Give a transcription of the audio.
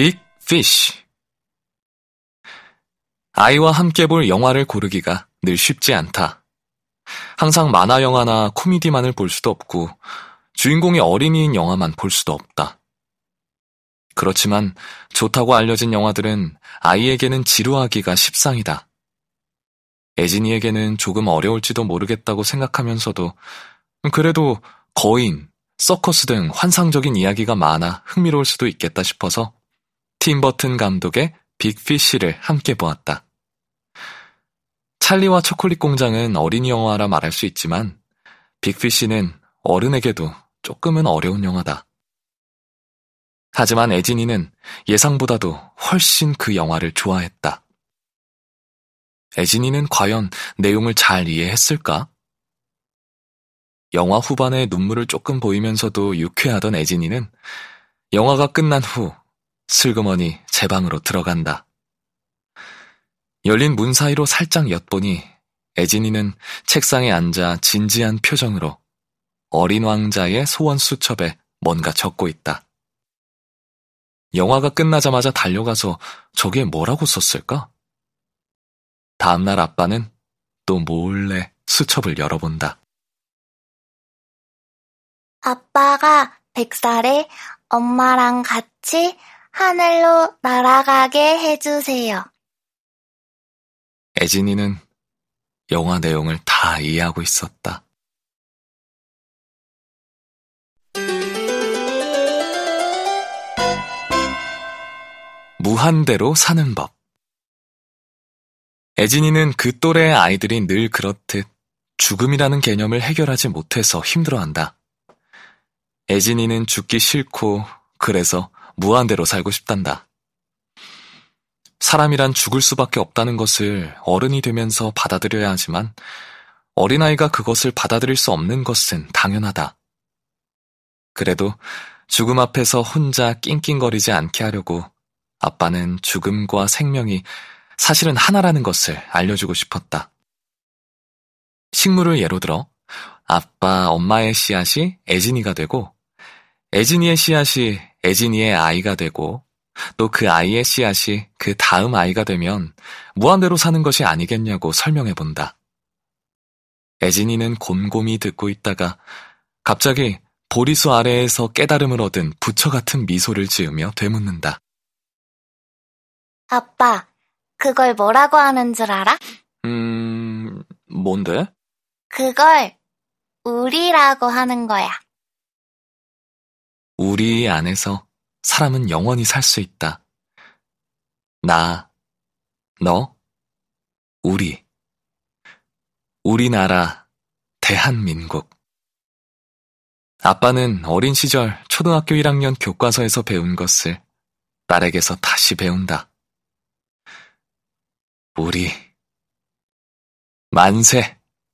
빅 피쉬 아이와 함께 볼 영화를 고르기가 늘 쉽지 않다. 항상 만화 영화나 코미디만을 볼 수도 없고 주인공이 어린이인 영화만 볼 수도 없다. 그렇지만 좋다고 알려진 영화들은 아이에게는 지루하기가 십상이다. 애진이에게는 조금 어려울지도 모르겠다고 생각하면서도 그래도 거인, 서커스 등 환상적인 이야기가 많아 흥미로울 수도 있겠다 싶어서 팀버튼 감독의 빅피쉬를 함께 보았다. 찰리와 초콜릿 공장은 어린이 영화라 말할 수 있지만 빅피쉬는 어른에게도 조금은 어려운 영화다. 하지만 에진이는 예상보다도 훨씬 그 영화를 좋아했다. 에진이는 과연 내용을 잘 이해했을까? 영화 후반에 눈물을 조금 보이면서도 유쾌하던 에진이는 영화가 끝난 후 슬그머니 제 방으로 들어간다. 열린 문 사이로 살짝 엿보니 에진이는 책상에 앉아 진지한 표정으로 어린 왕자의 소원 수첩에 뭔가 적고 있다. 영화가 끝나자마자 달려가서 저게 뭐라고 썼을까? 다음날 아빠는 또 몰래 수첩을 열어본다. 아빠가 백살에 엄마랑 같이 하늘로 날아가게 해주세요. 애진이는 영화 내용을 다 이해하고 있었다. 무한대로 사는 법. 애진이는 그 또래의 아이들이 늘 그렇듯 죽음이라는 개념을 해결하지 못해서 힘들어한다. 애진이는 죽기 싫고 그래서 무한대로 살고 싶단다. 사람이란 죽을 수밖에 없다는 것을 어른이 되면서 받아들여야 하지만 어린아이가 그것을 받아들일 수 없는 것은 당연하다. 그래도 죽음 앞에서 혼자 낑낑거리지 않게 하려고 아빠는 죽음과 생명이 사실은 하나라는 것을 알려주고 싶었다. 식물을 예로 들어 아빠, 엄마의 씨앗이 애진이가 되고 애진이의 씨앗이 애진이의 아이가 되고 또 그 아이의 씨앗이 그 다음 아이가 되면 무한대로 사는 것이 아니겠냐고 설명해 본다. 애진이는 곰곰이 듣고 있다가 갑자기 보리수 아래에서 깨달음을 얻은 부처 같은 미소를 지으며 되묻는다. 아빠, 그걸 뭐라고 하는 줄 알아? 음, 뭔데? 그걸 우리라고 하는 거야. 우리 안에서 사람은 영원히 살 수 있다. 나, 너, 우리. 우리나라, 대한민국. 아빠는 어린 시절 초등학교 1학년 교과서에서 배운 것을 딸에게서 다시 배운다. 우리, 만세!